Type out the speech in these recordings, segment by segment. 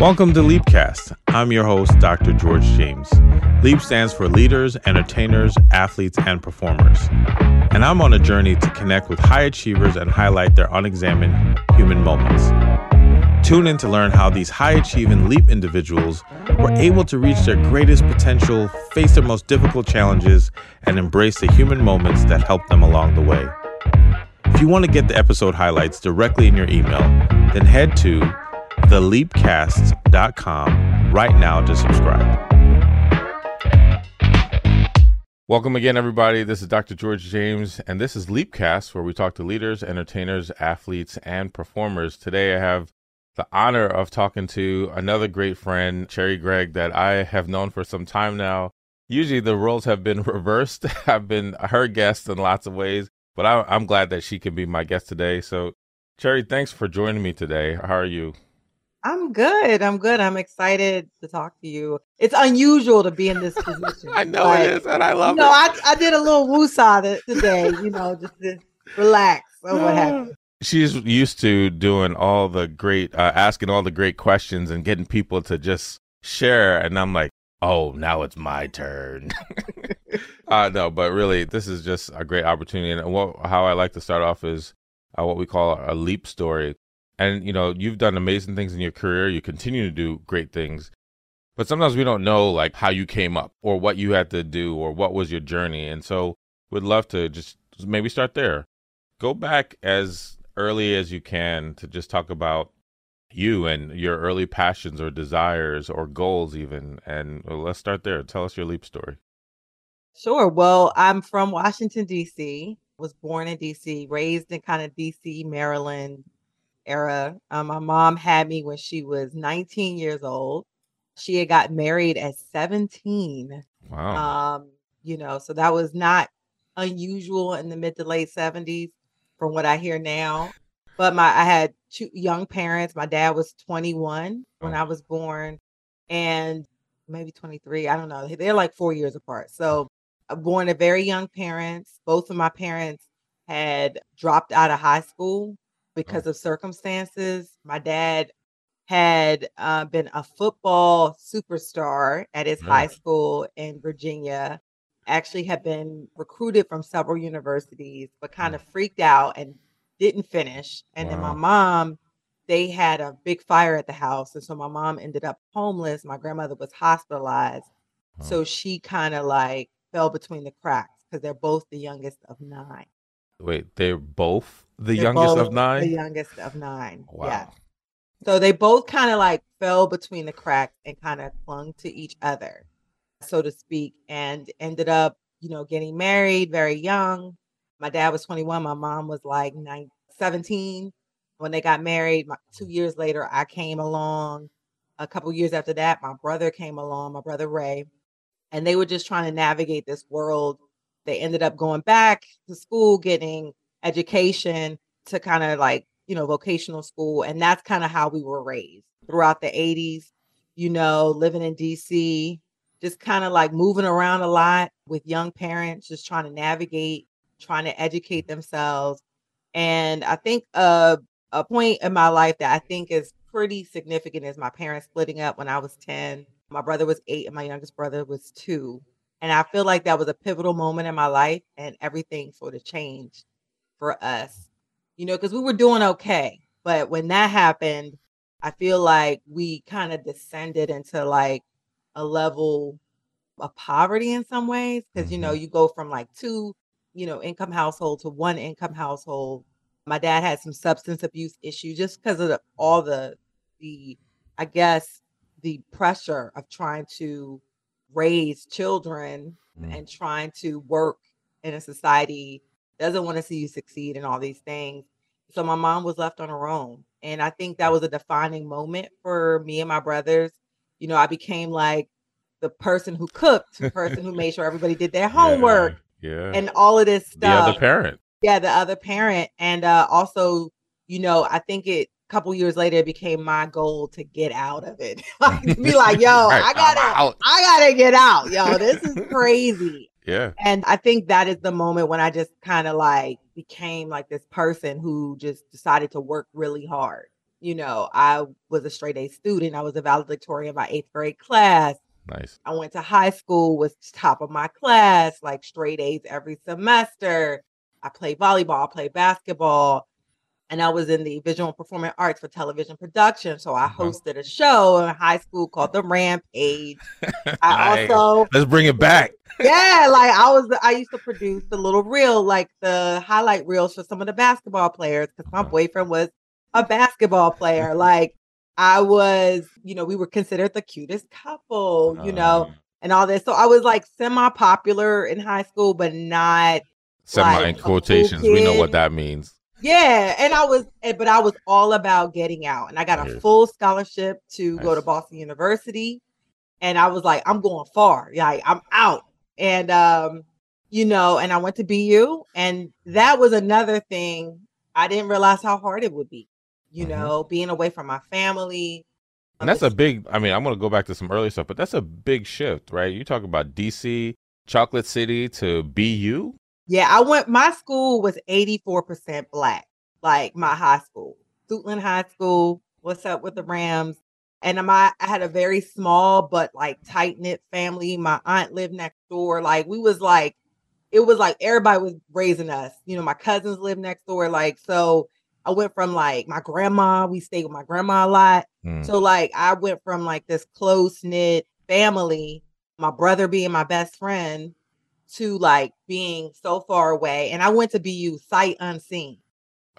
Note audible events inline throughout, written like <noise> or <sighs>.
Welcome to Leapcast. I'm your host, Dr. George James. Leap stands for leaders, entertainers, athletes, and performers. And I'm on a journey to connect with high achievers and highlight their unexamined human moments. Tune in to learn how these high achieving Leap individuals were able to reach their greatest potential, face their most difficult challenges, and embrace the human moments that helped them along the way. If you want to get the episode highlights directly in your email, then head to theleapcast.com right now to subscribe. Welcome again, everybody. This is Dr. George James, and this is Leapcast, where we talk to leaders, entertainers, athletes, and performers. Today, I have the honor of talking to another great friend, Cherri Gregg, that I have known for some time now. Usually, the roles have been <laughs> reversed. I've been her guest in lots of ways, but I, I'm glad that she can be my guest today. So, Cherri, thanks for joining me today. How are you? I'm good. I'm good. I'm excited to talk to you. It's unusual to be in this position. <laughs> I know it is, and I love you know, it. I, I did a little woosah today, you know, just to relax or what happened. <sighs> She's used to doing all the great, uh, asking all the great questions and getting people to just share. And I'm like, oh, now it's my turn. <laughs> uh, no, but really, this is just a great opportunity. And what, how I like to start off is uh, what we call a leap story and you know you've done amazing things in your career. You continue to do great things. But sometimes we don't know like how you came up or what you had to do or what was your journey. And so we'd love to just maybe start there. Go back as early as you can to just talk about you and your early passions or desires or goals even. And let's start there. Tell us your leap story. Sure. Well i'm from washington d.c was born in dc raised in kind of dc maryland era. Um, my mom had me when she was 19 years old. She had got married at 17. Wow. Um, you know, so that was not unusual in the mid to late 70s from what I hear now. But my I had two young parents. My dad was 21 when oh. I was born and maybe 23. I don't know. They're like 4 years apart. So born to very young parents. Both of my parents had dropped out of high school because of circumstances. My dad had uh, been a football superstar at his nice. high school in Virginia. Actually, had been recruited from several universities, but kind of freaked out and didn't finish. And wow. then my mom, they had a big fire at the house, and so my mom ended up homeless. My grandmother was hospitalized, wow. so she kind of like fell between the cracks because they're both the youngest of nine. Wait, they're both the they're youngest both of nine? The youngest of nine. Wow. Yeah. So they both kind of like fell between the cracks and kind of clung to each other, so to speak, and ended up, you know, getting married very young. My dad was 21. My mom was like 19, 17 when they got married. My, two years later, I came along. A couple years after that, my brother came along, my brother Ray, and they were just trying to navigate this world they ended up going back to school, getting education to kind of like, you know, vocational school. And that's kind of how we were raised throughout the 80s, you know, living in DC, just kind of like moving around a lot with young parents, just trying to navigate, trying to educate themselves. And I think uh, a point in my life that I think is pretty significant is my parents splitting up when I was 10. My brother was eight and my youngest brother was two. And I feel like that was a pivotal moment in my life and everything sort of changed for us, you know, because we were doing okay. But when that happened, I feel like we kind of descended into like a level of poverty in some ways. Because, you know, mm-hmm. you go from like two, you know, income household to one income household. My dad had some substance abuse issues just because of the, all the, the, I guess, the pressure of trying to raise children mm. and trying to work in a society doesn't want to see you succeed in all these things. So my mom was left on her own. And I think that was a defining moment for me and my brothers. You know, I became like the person who cooked, the person who made sure everybody did their <laughs> homework. Yeah. yeah. And all of this stuff. The other parent. Yeah, the other parent. And uh also, you know, I think it couple years later it became my goal to get out of it <laughs> like be like <laughs> yo right, i gotta i gotta get out yo this is <laughs> crazy yeah and i think that is the moment when i just kind of like became like this person who just decided to work really hard You know, I was a straight A student. I was a valedictorian in my eighth grade class. Nice. I went to high school, was top of my class, like straight A's every semester. I played volleyball, I played basketball, and I was in the visual and performing arts for television production. So I uh-huh. hosted a show in high school called The Rampage. <laughs> I also let's bring it back. yeah, like I was, I used to produce the little reel, like the highlight reels for some of the basketball players, because my uh-huh. boyfriend was a basketball player. Like I was, you know, we were considered the cutest couple, you know, uh, and all this. So I was like semi popular in high school, but not semi like, in quotations. Cool we know what that means. Yeah, and I was, eh, but I was all about getting out, and I got a full scholarship to nice. go to Boston University, and I was like, I'm going far, like I'm out, and um, you know, and I went to BU, and that was another thing I didn't realize how hard it would be, you mm-hmm. know, being away from my family. And that's a big. I mean, I'm going to go back to some early stuff, but that's a big shift, right? You talk about DC, Chocolate City to BU. Yeah, I went, my school was 84% black, like my high school, Suitland High School. What's up with the Rams? And my, I had a very small but like tight knit family. My aunt lived next door. Like we was like, it was like everybody was raising us. You know, my cousins lived next door. Like, so I went from like my grandma, we stayed with my grandma a lot. Mm. So like I went from like this close knit family, my brother being my best friend, to like being so far away. And I went to BU sight unseen.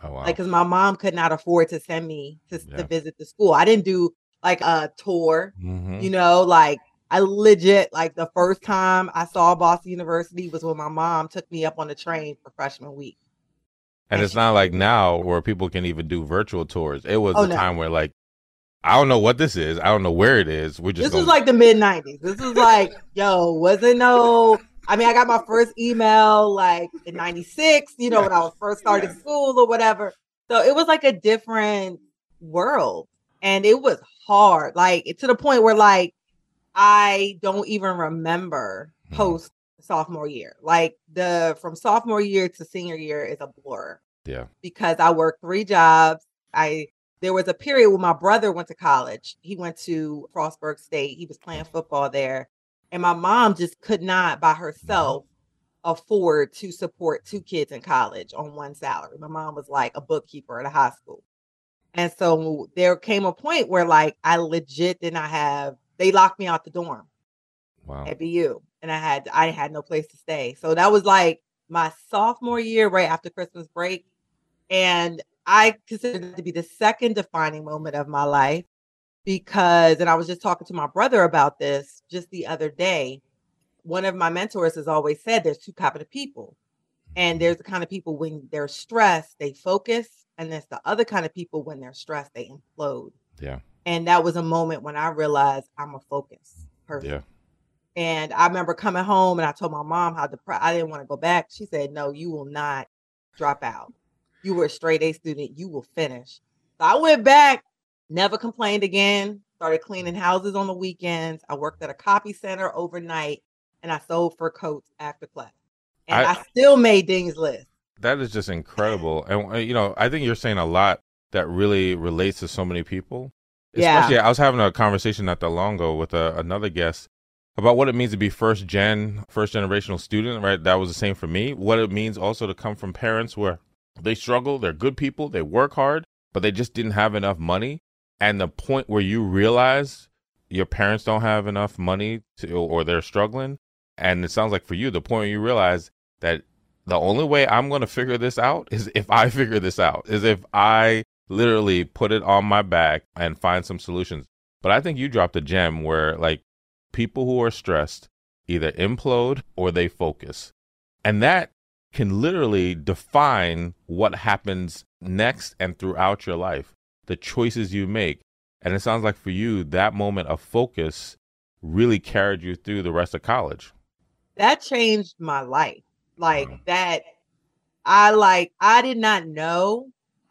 Oh, wow. Like, because my mom could not afford to send me to, yeah. to visit the school. I didn't do like a tour, mm-hmm. you know, like I legit, like the first time I saw Boston University was when my mom took me up on the train for freshman week. And, and it's not like now where people can even do virtual tours. It was oh, a no. time where like I don't know what this is. I don't know where it is. We're just this gonna... was like the mid '90s. This was like, yo, wasn't no I mean, I got my first email like in 96, you know, when I was first starting school or whatever. So it was like a different world. And it was hard, like to the point where like I don't even remember hmm. post sophomore year. Like the from sophomore year to senior year is a blur. Yeah. Because I worked three jobs. I there was a period when my brother went to college. He went to Frostburg State. He was playing football there. And my mom just could not by mm-hmm. herself afford to support two kids in college on one salary. My mom was like a bookkeeper at a high school. And so there came a point where like I legit did not have they locked me out the dorm wow. at BU. And I had I had no place to stay. So that was like my sophomore year, right after Christmas break. And I consider it to be the second defining moment of my life because, and I was just talking to my brother about this just the other day. One of my mentors has always said there's two kind of people. And there's the kind of people when they're stressed, they focus. And there's the other kind of people when they're stressed, they implode. Yeah. And that was a moment when I realized I'm a focus person. Yeah. And I remember coming home and I told my mom how depressed I didn't want to go back. She said, No, you will not drop out. You were a straight A student, you will finish. So I went back Never complained again. Started cleaning houses on the weekends. I worked at a copy center overnight and I sold fur coats after class. And I, I still made Dean's List. That is just incredible. And, uh, you know, I think you're saying a lot that really relates to so many people. Especially, yeah. I was having a conversation not that long ago with a, uh, another guest about what it means to be first gen, first generational student, right? That was the same for me. What it means also to come from parents where they struggle, they're good people, they work hard, but they just didn't have enough money and the point where you realize your parents don't have enough money to or they're struggling and it sounds like for you the point where you realize that the only way i'm going to figure this out is if i <laughs> figure this out is if i literally put it on my back and find some solutions. But i think you dropped a gem where like people who are stressed either implode or they focus. And that can literally define what happens next and throughout your life the choices you make. And it sounds like for you, that moment of focus really carried you through the rest of college. That changed my life. Like mm. that, I like, I did not know.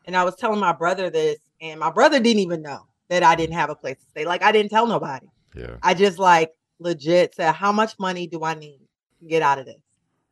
And I was telling my brother this, and my brother didn't even know that I didn't have a place to stay. Like, I didn't tell nobody. Yeah. I just like legit said, How much money do I need to get out of this?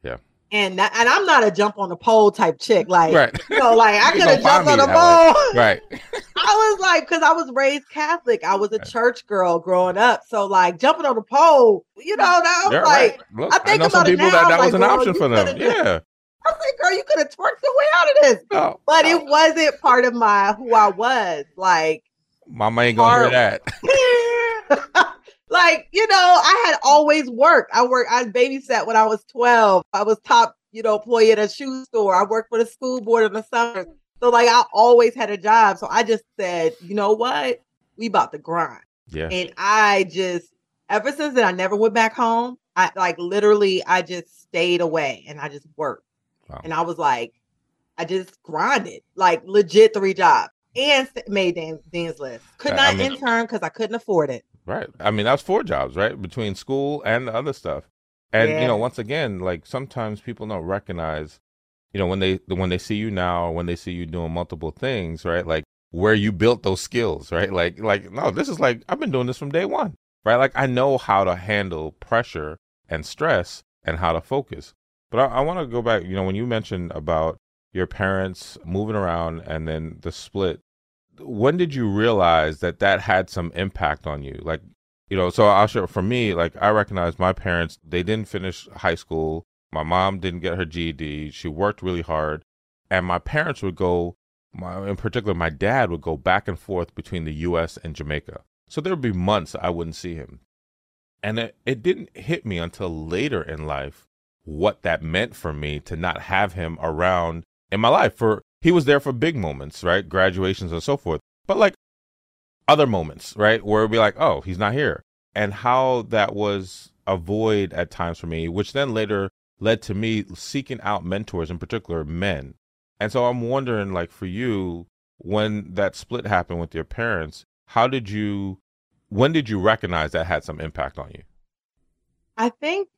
Yeah. And that, and I'm not a jump on the pole type chick. Like, right. you know, like I <laughs> could have jumped on the pole. Right. <laughs> <laughs> I was like, because I was raised Catholic. I was a right. church girl growing up. So like jumping on the pole, you know, that was like right. Look, I think I about it now. That, that was like, an option for them. Yeah. I was like, girl, you could have twerked your way out of this. Oh, but oh. it wasn't part of my who I was. Like, Mama ain't gonna hear that. Like, you know, I had always worked. I worked, I babysat when I was 12. I was top, you know, employee at a shoe store. I worked for the school board in the summer. So like I always had a job. So I just said, you know what? We about to grind. Yeah. And I just ever since then I never went back home. I like literally I just stayed away and I just worked. Wow. And I was like, I just grinded, like legit three jobs and made Dan, Dean's list. Could not I mean, intern because I couldn't afford it. Right. I mean, that's four jobs, right? Between school and the other stuff. And yeah. you know, once again, like sometimes people don't recognize, you know, when they when they see you now, or when they see you doing multiple things, right? Like where you built those skills, right? Like like no, this is like I've been doing this from day one, right? Like I know how to handle pressure and stress and how to focus. But I, I want to go back. You know, when you mentioned about your parents moving around and then the split when did you realize that that had some impact on you? Like, you know, so I'll share for me, like, I recognize my parents, they didn't finish high school. My mom didn't get her GED. She worked really hard. And my parents would go, my, in particular, my dad would go back and forth between the US and Jamaica. So there would be months I wouldn't see him. And it, it didn't hit me until later in life what that meant for me to not have him around in my life for he was there for big moments, right? Graduations and so forth. But like other moments, right? Where it'd be like, oh, he's not here. And how that was a void at times for me, which then later led to me seeking out mentors, in particular men. And so I'm wondering, like, for you, when that split happened with your parents, how did you, when did you recognize that had some impact on you? I think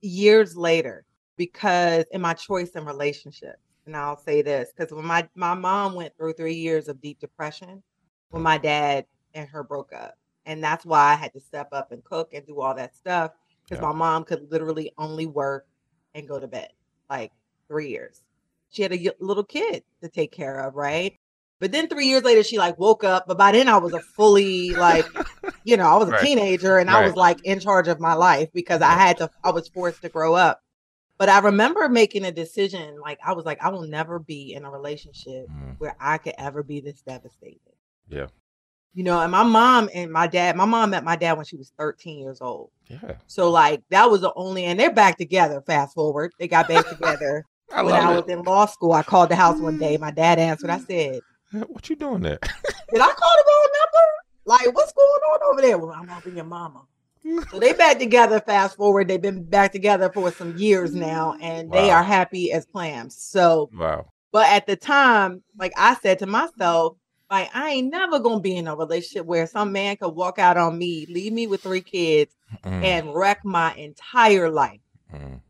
years later, because in my choice in relationships, and I'll say this because when my my mom went through three years of deep depression when my dad and her broke up, and that's why I had to step up and cook and do all that stuff because yeah. my mom could literally only work and go to bed like three years. She had a little kid to take care of, right? But then three years later, she like woke up. But by then, I was a fully like, you know, I was a right. teenager and right. I was like in charge of my life because I had to. I was forced to grow up. But I remember making a decision like I was like, I will never be in a relationship mm. where I could ever be this devastated. Yeah. You know, and my mom and my dad, my mom met my dad when she was 13 years old. Yeah. So like that was the only and they're back together, fast forward. They got back together. <laughs> I when I was in law school, I called the house one day. My dad answered. I said, <laughs> What you doing there? Did I call the wrong number? Like, what's going on over there? Well, I'm helping your mama so they back together. Fast forward, they've been back together for some years now, and wow. they are happy as clams. So, wow. But at the time, like I said to myself, like I ain't never gonna be in a relationship where some man could walk out on me, leave me with three kids, mm. and wreck my entire life. Mm.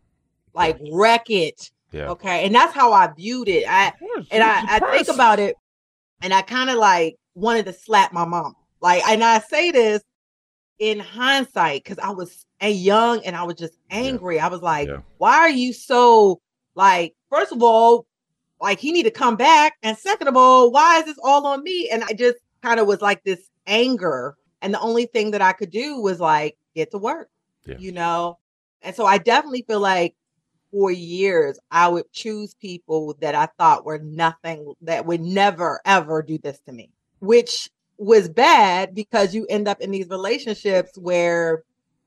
Like wreck it. Yeah. Okay. And that's how I viewed it. I and I, I think about it, and I kind of like wanted to slap my mom. Like, and I say this in hindsight, because I was a young and I was just angry. Yeah. I was like, yeah. why are you so like, first of all, like he need to come back. And second of all, why is this all on me? And I just kind of was like this anger. And the only thing that I could do was like get to work, yeah. you know? And so I definitely feel like for years, I would choose people that I thought were nothing, that would never, ever do this to me, which was bad because you end up in these relationships where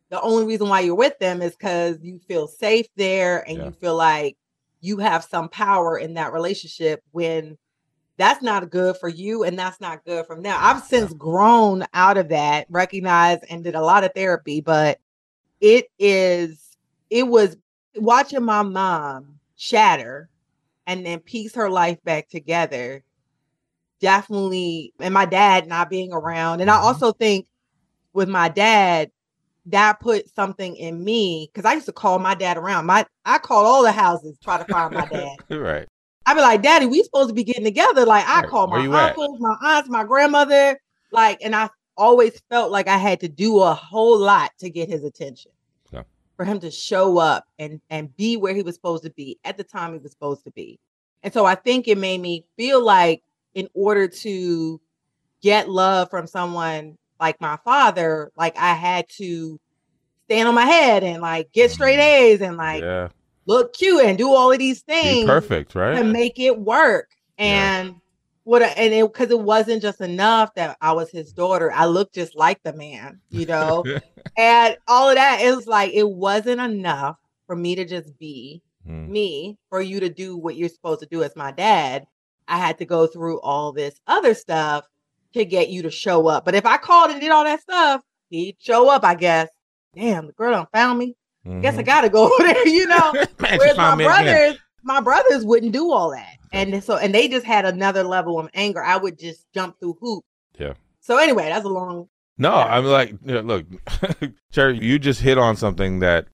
the only reason why you're with them is because you feel safe there and yeah. you feel like you have some power in that relationship when that's not good for you and that's not good from them. I've since grown out of that, recognized and did a lot of therapy, but it is it was watching my mom shatter and then piece her life back together definitely, and my dad not being around. And I mm-hmm. also think with my dad, that put something in me because I used to call my dad around. My I called all the houses try to find my dad. <laughs> right. I'd be like, Daddy, we supposed to be getting together. Like I right. called my uncles, at? my aunts, my grandmother. Like, and I always felt like I had to do a whole lot to get his attention. Yeah. for him to show up and and be where he was supposed to be at the time he was supposed to be. And so I think it made me feel like in order to get love from someone like my father, like I had to stand on my head and like get straight mm-hmm. A's and like yeah. look cute and do all of these things. Be perfect, right? To make it work. And yeah. what and it because it wasn't just enough that I was his daughter. I looked just like the man, you know. <laughs> and all of that, it was like it wasn't enough for me to just be mm. me, for you to do what you're supposed to do as my dad. I had to go through all this other stuff to get you to show up. But if I called and did all that stuff, he'd show up, I guess. Damn, the girl done found me. Mm-hmm. Guess I mm-hmm. gotta go <laughs> over there, you <laughs> know. Man, Whereas my brothers, my brothers wouldn't do all that. And so and they just had another level of anger. I would just jump through hoops. Yeah. So anyway, that's a long No, yeah. I'm like, look, <laughs> Cherri, you just hit on something that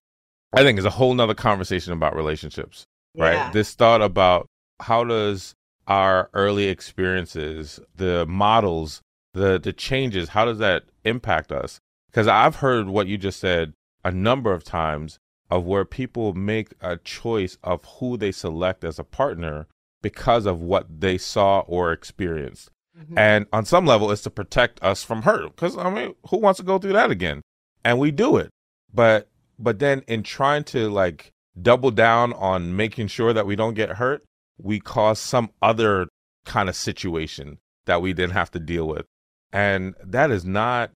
I think is a whole nother conversation about relationships. Right. Yeah. This thought about how does our early experiences, the models, the the changes, how does that impact us? Because I've heard what you just said a number of times of where people make a choice of who they select as a partner because of what they saw or experienced. Mm-hmm. And on some level, it's to protect us from hurt. Because I mean, who wants to go through that again? And we do it. But but then in trying to like double down on making sure that we don't get hurt, we cause some other kind of situation that we then have to deal with. And that is not,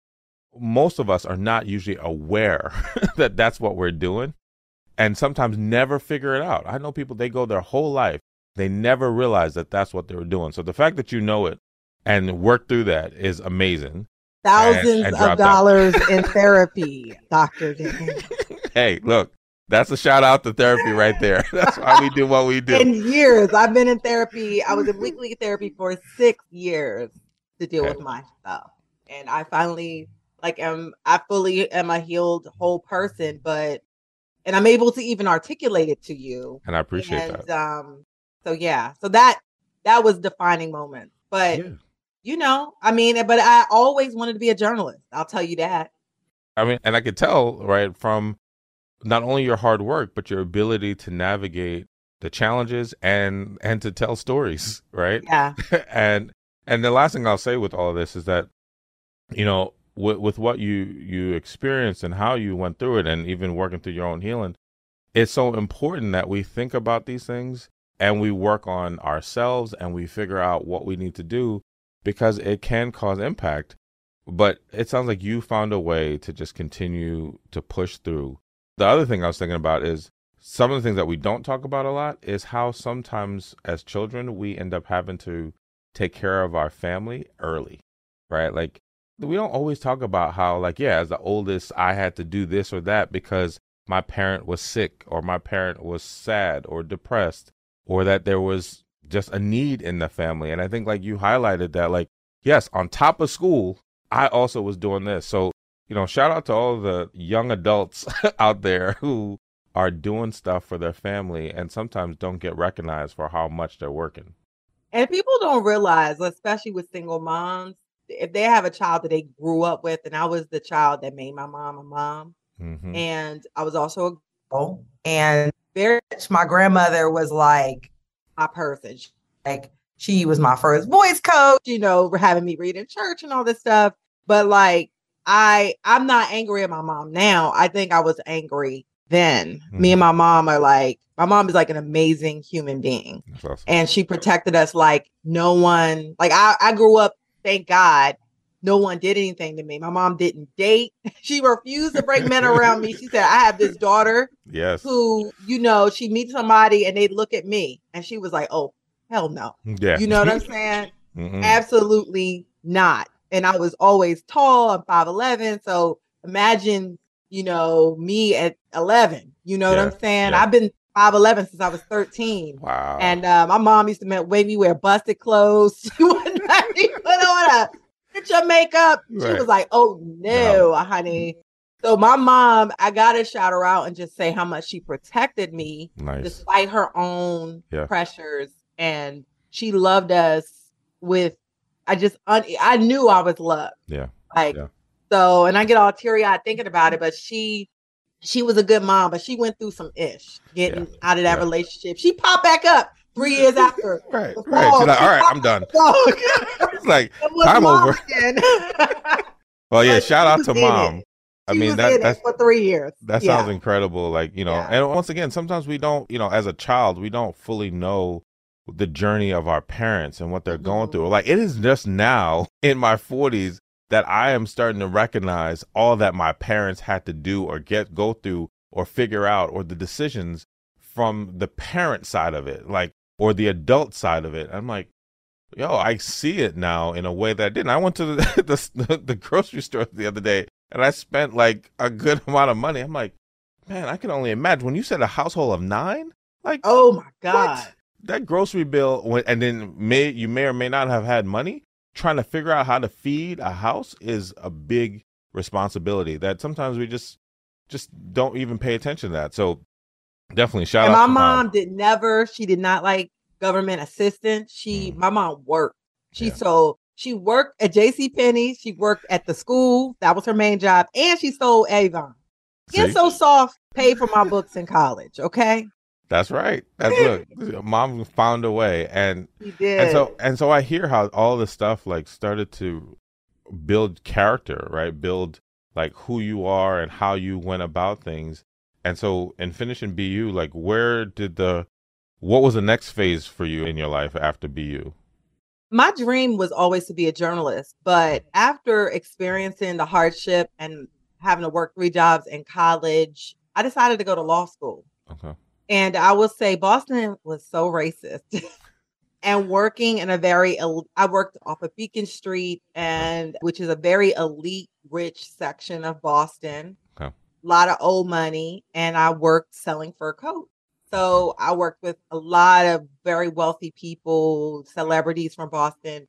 most of us are not usually aware <laughs> that that's what we're doing and sometimes never figure it out. I know people, they go their whole life, they never realize that that's what they were doing. So the fact that you know it and work through that is amazing. Thousands and, and of dollars in <laughs> therapy, Dr. hey, look, that's a shout out to therapy right there. <laughs> That's why we do what we do. In years, I've been in therapy. I was in weekly therapy for six years to deal okay. with my stuff, and I finally like am I fully am a healed whole person, but and I'm able to even articulate it to you. And I appreciate and, that. Um, so yeah, so that that was defining moment. But yeah. you know, I mean, but I always wanted to be a journalist. I'll tell you that. I mean, and I could tell right from not only your hard work but your ability to navigate the challenges and and to tell stories right? Yeah. <laughs> And and the last thing i'll say with all of this is that you know with with what you you experienced and how you went through it and even working through your own healing it's so important that we think about these things and we work on ourselves and we figure out what we need to do because it can cause impact. But it sounds like you found a way to just continue to push through the other thing I was thinking about is some of the things that we don't talk about a lot is how sometimes as children we end up having to take care of our family early, right? Like we don't always talk about how like yeah, as the oldest I had to do this or that because my parent was sick or my parent was sad or depressed or that there was just a need in the family. And I think like you highlighted that like yes, on top of school, I also was doing this. So you know, shout out to all the young adults <laughs> out there who are doing stuff for their family and sometimes don't get recognized for how much they're working. And people don't realize, especially with single moms, if they have a child that they grew up with, and I was the child that made my mom a mom, mm-hmm. and I was also a girl, and very much my grandmother was like my person. Like she was my first voice coach, you know, having me read in church and all this stuff. But like I I'm not angry at my mom now. I think I was angry then. Mm-hmm. Me and mm-hmm. my mom are like my mom is like an amazing human being. Awesome. And she protected us like no one like I, I grew up, thank God, no one did anything to me. My mom didn't date. <laughs> She refused to bring men around me. She said, I have this daughter <laughs> yes. who, you know, she meets somebody and they look at me. And she was like, Oh, hell no. Yeah. You know what I'm <laughs> saying? mm-hmm. Absolutely not and I was always tall. I'm 5'11. So imagine, you know, me at 11. You know yeah, what I'm saying? Yeah. I've been 5'11 since I was 13. Wow. And uh, my mom used to make, me wear busted clothes. <laughs> She wouldn't let me put on a get your makeup. Right. She was like, oh no, no, honey. So my mom, I gotta shout her out and just say how much she protected me nice. despite her own yeah. pressures. And she loved us with I just un- I knew I was loved. Yeah. Like yeah. so, and I get all teary eyed thinking about it. But she she was a good mom, but she went through some ish getting yeah. out of that yeah. relationship. She popped back up three <laughs> years after. right, right. She's like, all right, I'm done. <laughs> it's like <laughs> time over. well, yeah. Shout out to mom. I mean that that's for three years. That sounds incredible. Like you know, and once again, sometimes we don't, you know, as a child, we don't fully know the journey of our parents and what they're mm-hmm. going through. Like it is just now <laughs> in my forties that I am starting to recognize all that my parents had to do or get go through or figure out or the decisions from the parent side of it, like or the adult side of it. I'm like, yo, I see it now in a way that I didn't. I went to the, <laughs> the, <laughs> the grocery store the other day and I spent like a good amount of money. I'm like, man, I can only imagine when you said a household of nine. Like, oh my god, what? That grocery bill, and then may you may or may not have had money. Trying to figure out how to feed a house is a big responsibility that sometimes we just just don't even pay attention to that. So definitely shout and out. My mom, mom did never. She did not like government assistance. She, mm. my mom worked. She yeah. sold she worked at J.C. Penney. She worked at the school. That was her main job. And she sold Avon. Get so soft, paid for my books in college. Okay. That's right. That's look, mom found a way. And <laughs> he did. And so and so I hear how all this stuff like started to build character, right? Build like who you are and how you went about things. And so in finishing BU, like where did the what was the next phase for you in your life after BU? my dream was always to be a journalist, but after experiencing the hardship and having to work three jobs in college, I decided to go to law school. Okay. And I will say Boston was so racist. and working in a very I worked off of Beacon Street and which is a very elite rich section of Boston. Okay. A lot of old money and I worked selling fur coats. So I worked with a lot of very wealthy people, celebrities from Boston,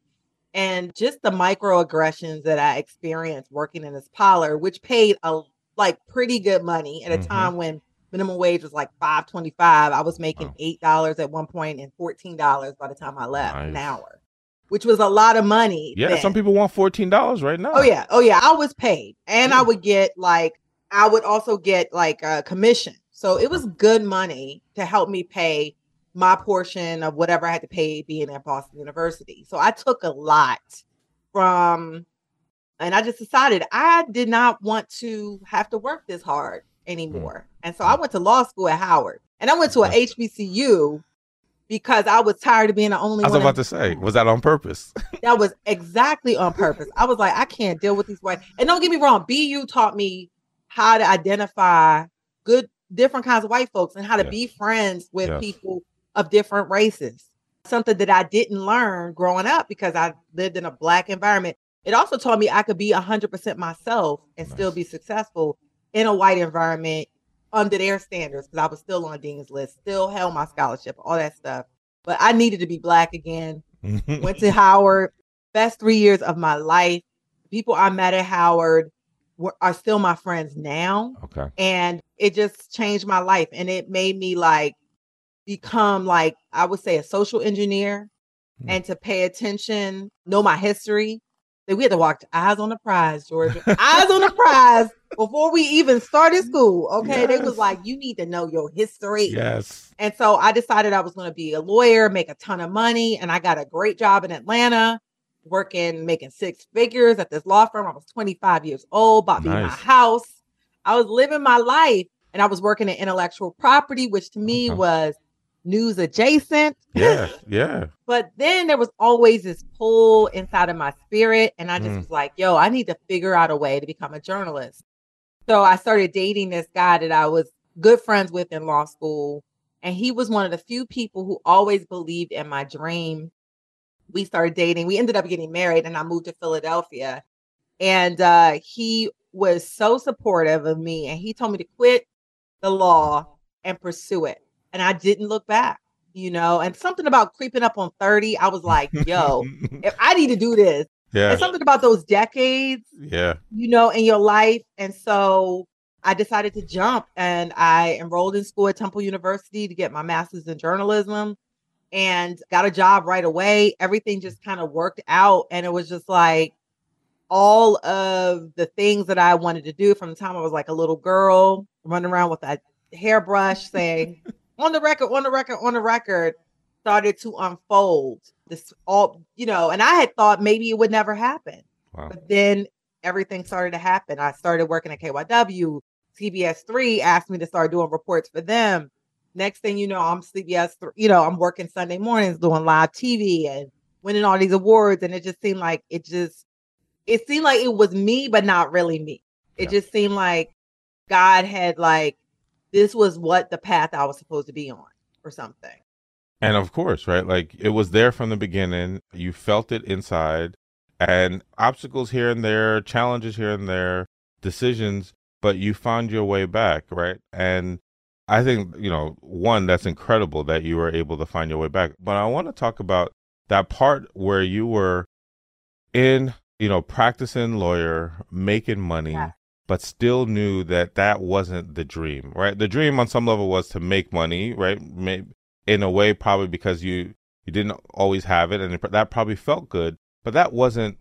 and just the microaggressions that I experienced working in this parlor, which paid a like pretty good money at a mm-hmm. time when minimum wage was like five twenty five. I was making eight dollars at one point and fourteen dollars by the time I left nice. an hour, which was a lot of money. Yeah, then. some people want fourteen dollars right oh, now. Oh yeah, oh yeah. I was paid, and yeah. I would get like I would also get like a commission so it was good money to help me pay my portion of whatever I had to pay being at Boston University. So I took a lot from, and I just decided I did not want to have to work this hard. Anymore. Mm. And so I went to law school at Howard and I went to a HBCU because I was tired of being the only I was about to say, was that on purpose? <laughs> that was exactly on purpose. I was like, I can't deal with these white. And don't get me wrong, BU taught me how to identify good different kinds of white folks and how to yes. be friends with yes. people of different races. Something that I didn't learn growing up because I lived in a black environment. It also taught me I could be 100% myself and nice. still be successful in a white environment under their standards because I was still on Dean's list, still held my scholarship, all that stuff. But I needed to be black again. Went to <laughs> Howard, best three years of my life. People I met at Howard were, are still my friends now. Okay. And it just changed my life and it made me like become like I would say a social engineer mm. and to pay attention, know my history. That we had to walk eyes on the prize, Georgia. <laughs> eyes on the prize before we even started school. Okay. Yes. They was like, you need to know your history. Yes. And so I decided I was going to be a lawyer, make a ton of money, and I got a great job in Atlanta working, making six figures at this law firm. I was 25 years old, bought nice. me my house. I was living my life and I was working in intellectual property, which to me uh-huh. was news adjacent. Yeah, yeah. <laughs> but then there was always this pull inside of my spirit. And I just mm. was like, yo, I need to figure out a way to become a journalist. So I started dating this guy that I was good friends with in law school. And he was one of the few people who always believed in my dream we started dating. We ended up getting married and I moved to Philadelphia. And uh, he was so supportive of me and he told me to quit the law and pursue it. And I didn't look back, you know, and something about creeping up on 30, I was like, yo, if I need to do this, <laughs> yeah. And something about those decades, yeah, you know, in your life. And so I decided to jump and I enrolled in school at Temple University to get my master's in journalism and got a job right away. Everything just kind of worked out. And it was just like, all of the things that I wanted to do from the time I was like a little girl, running around with a hairbrush saying, <laughs> on the record, on the record, on the record, started to unfold. This all, you know, and I had thought maybe it would never happen. Wow. But then everything started to happen. I started working at KYW. CBS 3 asked me to start doing reports for them. Next thing you know, I'm CBS, you know, I'm working Sunday mornings doing live TV and winning all these awards. And it just seemed like it just, it seemed like it was me, but not really me. It yeah. just seemed like God had like, this was what the path I was supposed to be on or something. And of course, right? Like it was there from the beginning. You felt it inside and obstacles here and there, challenges here and there, decisions, but you found your way back, right? And I think, you know, one, that's incredible that you were able to find your way back. But I want to talk about that part where you were in, you know, practicing lawyer, making money, yeah. But still knew that that wasn't the dream, right? The dream on some level was to make money, right? In a way, probably because you you didn't always have it, and that probably felt good, but that wasn't.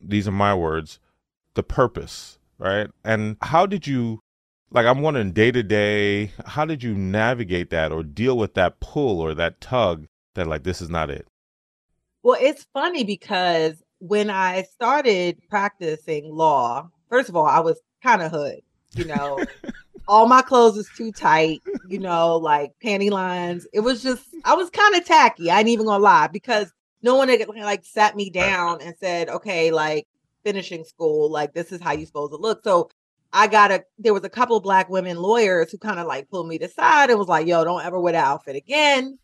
These are my words. The purpose, right? And how did you like I'm wondering day to day, how did you navigate that or deal with that pull or that tug that like this is not it? Well, it's funny because when I started practicing law, first of all, I was kind of hood, you know. all my clothes was too tight, you know, like panty lines. It was just I was kind of tacky. I ain't even gonna lie because no one had like sat me down and said, okay, like finishing school, like this is how you supposed to look. So I got a there was a couple black women lawyers who kind of like pulled me to side and was like, yo, don't ever wear that outfit again.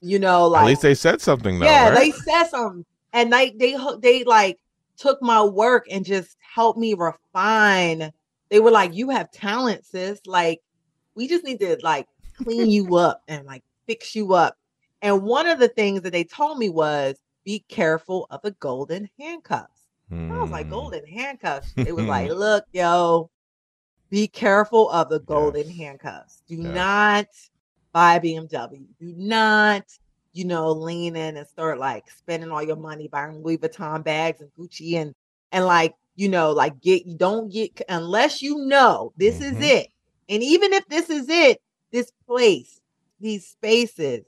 You know, like at least they said something though. Yeah, right? they said something. And they they they like took my work and just helped me refine. They were like, You have talent, sis. Like, we just need to like clean you <laughs> up and like fix you up. And one of the things that they told me was be careful of the golden handcuffs. Mm. I was like, hmm. golden handcuffs. It was like, <laughs> look, yo, be careful of the golden yes. handcuffs. Do yes. not buy BMW. Do not, you know, lean in and start like spending all your money buying Louis Vuitton bags and Gucci and and like, you know, like get you don't get unless you know this mm-hmm. is it. And even if this is it, this place, these spaces,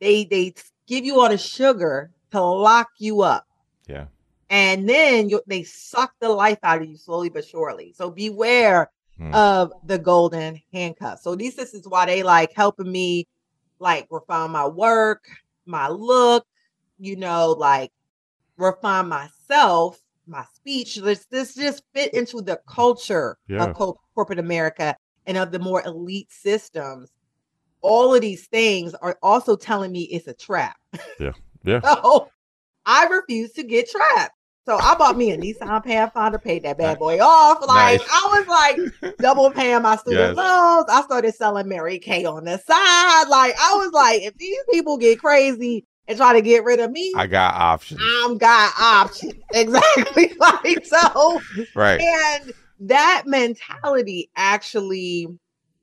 they they give you all the sugar to lock you up. Yeah. And then you, they suck the life out of you slowly but surely. So beware mm. of the golden handcuffs. So these this is why they like helping me like refine my work, my look, you know, like refine myself, my speech. This this just fit into the culture yeah. of co- corporate America and of the more elite systems. All of these things are also telling me it's a trap. Yeah. <laughs> Yeah. so I refuse to get trapped. So I bought me a Nissan Pathfinder, paid that bad boy off. Like nice. I was like double paying my <laughs> student yes. loans. I started selling Mary Kay on the side. Like I was like, if these people get crazy and try to get rid of me, I got options. I'm got options. <laughs> exactly. <laughs> like so. Right. And that mentality actually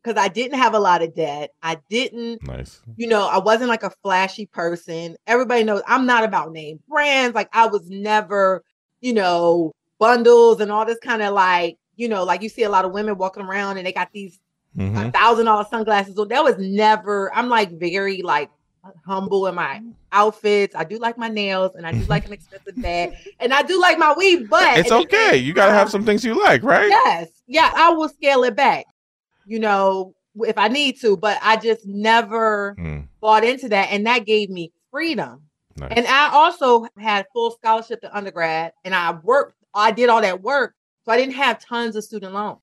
because I didn't have a lot of debt. I didn't, nice. you know, I wasn't like a flashy person. Everybody knows I'm not about name brands. Like I was never, you know, bundles and all this kind of like, you know, like you see a lot of women walking around and they got these mm-hmm. thousand dollar sunglasses. So that was never, I'm like very like humble in my outfits. I do like my nails and I do like an <laughs> expensive bag and I do like my weave, but it's okay. You got to have some things you like, right? Yes. Yeah. I will scale it back you know, if I need to, but I just never mm. bought into that. And that gave me freedom. Nice. And I also had full scholarship to undergrad and I worked, I did all that work. So I didn't have tons of student loans.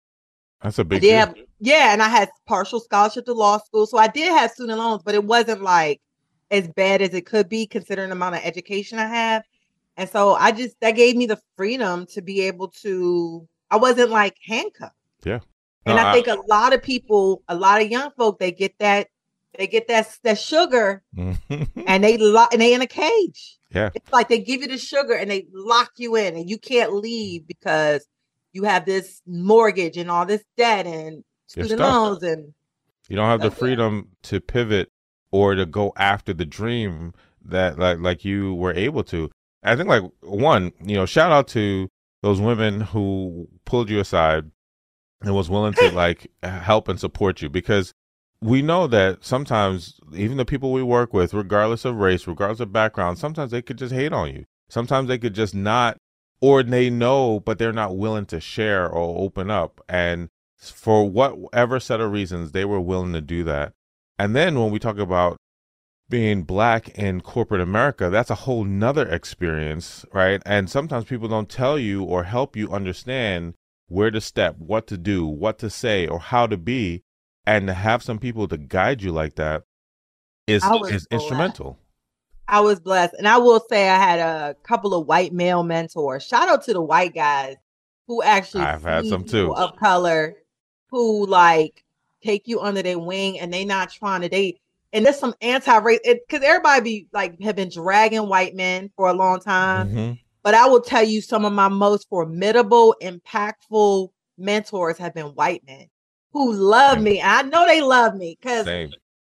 That's a big deal. Have, yeah. And I had partial scholarship to law school. So I did have student loans, but it wasn't like as bad as it could be considering the amount of education I have. And so I just, that gave me the freedom to be able to, I wasn't like handcuffed. Yeah. And I think a lot of people, a lot of young folk, they get that, they get that that sugar, mm-hmm. and they lock and they in a cage. Yeah, it's like they give you the sugar and they lock you in, and you can't leave because you have this mortgage and all this debt and student loans, and you don't have the freedom to pivot or to go after the dream that like like you were able to. I think like one, you know, shout out to those women who pulled you aside and was willing to <laughs> like help and support you because we know that sometimes even the people we work with regardless of race regardless of background sometimes they could just hate on you. Sometimes they could just not or they know but they're not willing to share or open up. And for whatever set of reasons they were willing to do that and then when we talk about being black in corporate America, that's a whole nother experience, right? And sometimes people don't tell you or help you understand where to step, what to do, what to say, or how to be. And to have some people to guide you like that is is instrumental. I was blessed. And I will say I had a couple of white male mentors. Shout out to the white guys who actually I've had some too of color who like take you under their wing and they not trying to date and there's some anti-race because everybody be like have been dragging white men for a long time. Mm-hmm. But I will tell you, some of my most formidable, impactful mentors have been white men who love Same. me. I know they love me because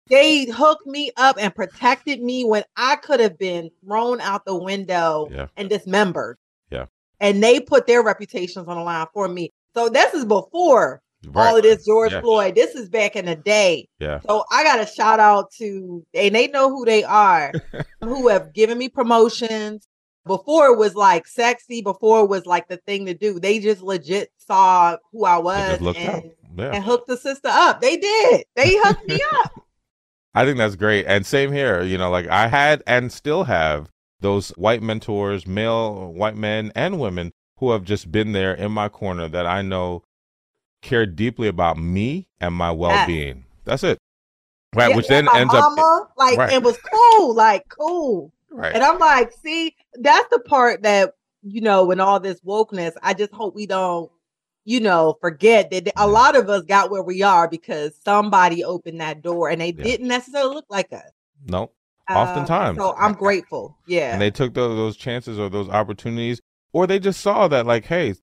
they hooked me up and protected me when I could have been thrown out the window yeah. and dismembered. Yeah. And they put their reputations on the line for me. So this is before Right. all of this George yeah. Floyd. This is back in the day. Yeah. So I got a shout out to, and they know who they are, <laughs> who have given me promotions. Before it was like sexy, before it was like the thing to do. They just legit saw who I was and, yeah. and hooked the sister up. They did. They hooked me <laughs> up. I think that's great. And same here. You know, like I had and still have those white mentors, male white men and women who have just been there in my corner that I know care deeply about me and my well being. That's it. Right. Yeah, which then ends mama, up like right. it was cool, like cool. Right. And I'm like, see, that's the part that, you know, in all this wokeness, I just hope we don't, you know, forget that a lot of us got where we are because somebody opened that door and they yeah. didn't necessarily look like us. No. Uh, Oftentimes. so I'm grateful. Yeah. And they took those, those chances or those opportunities, or they just saw that, like, hey,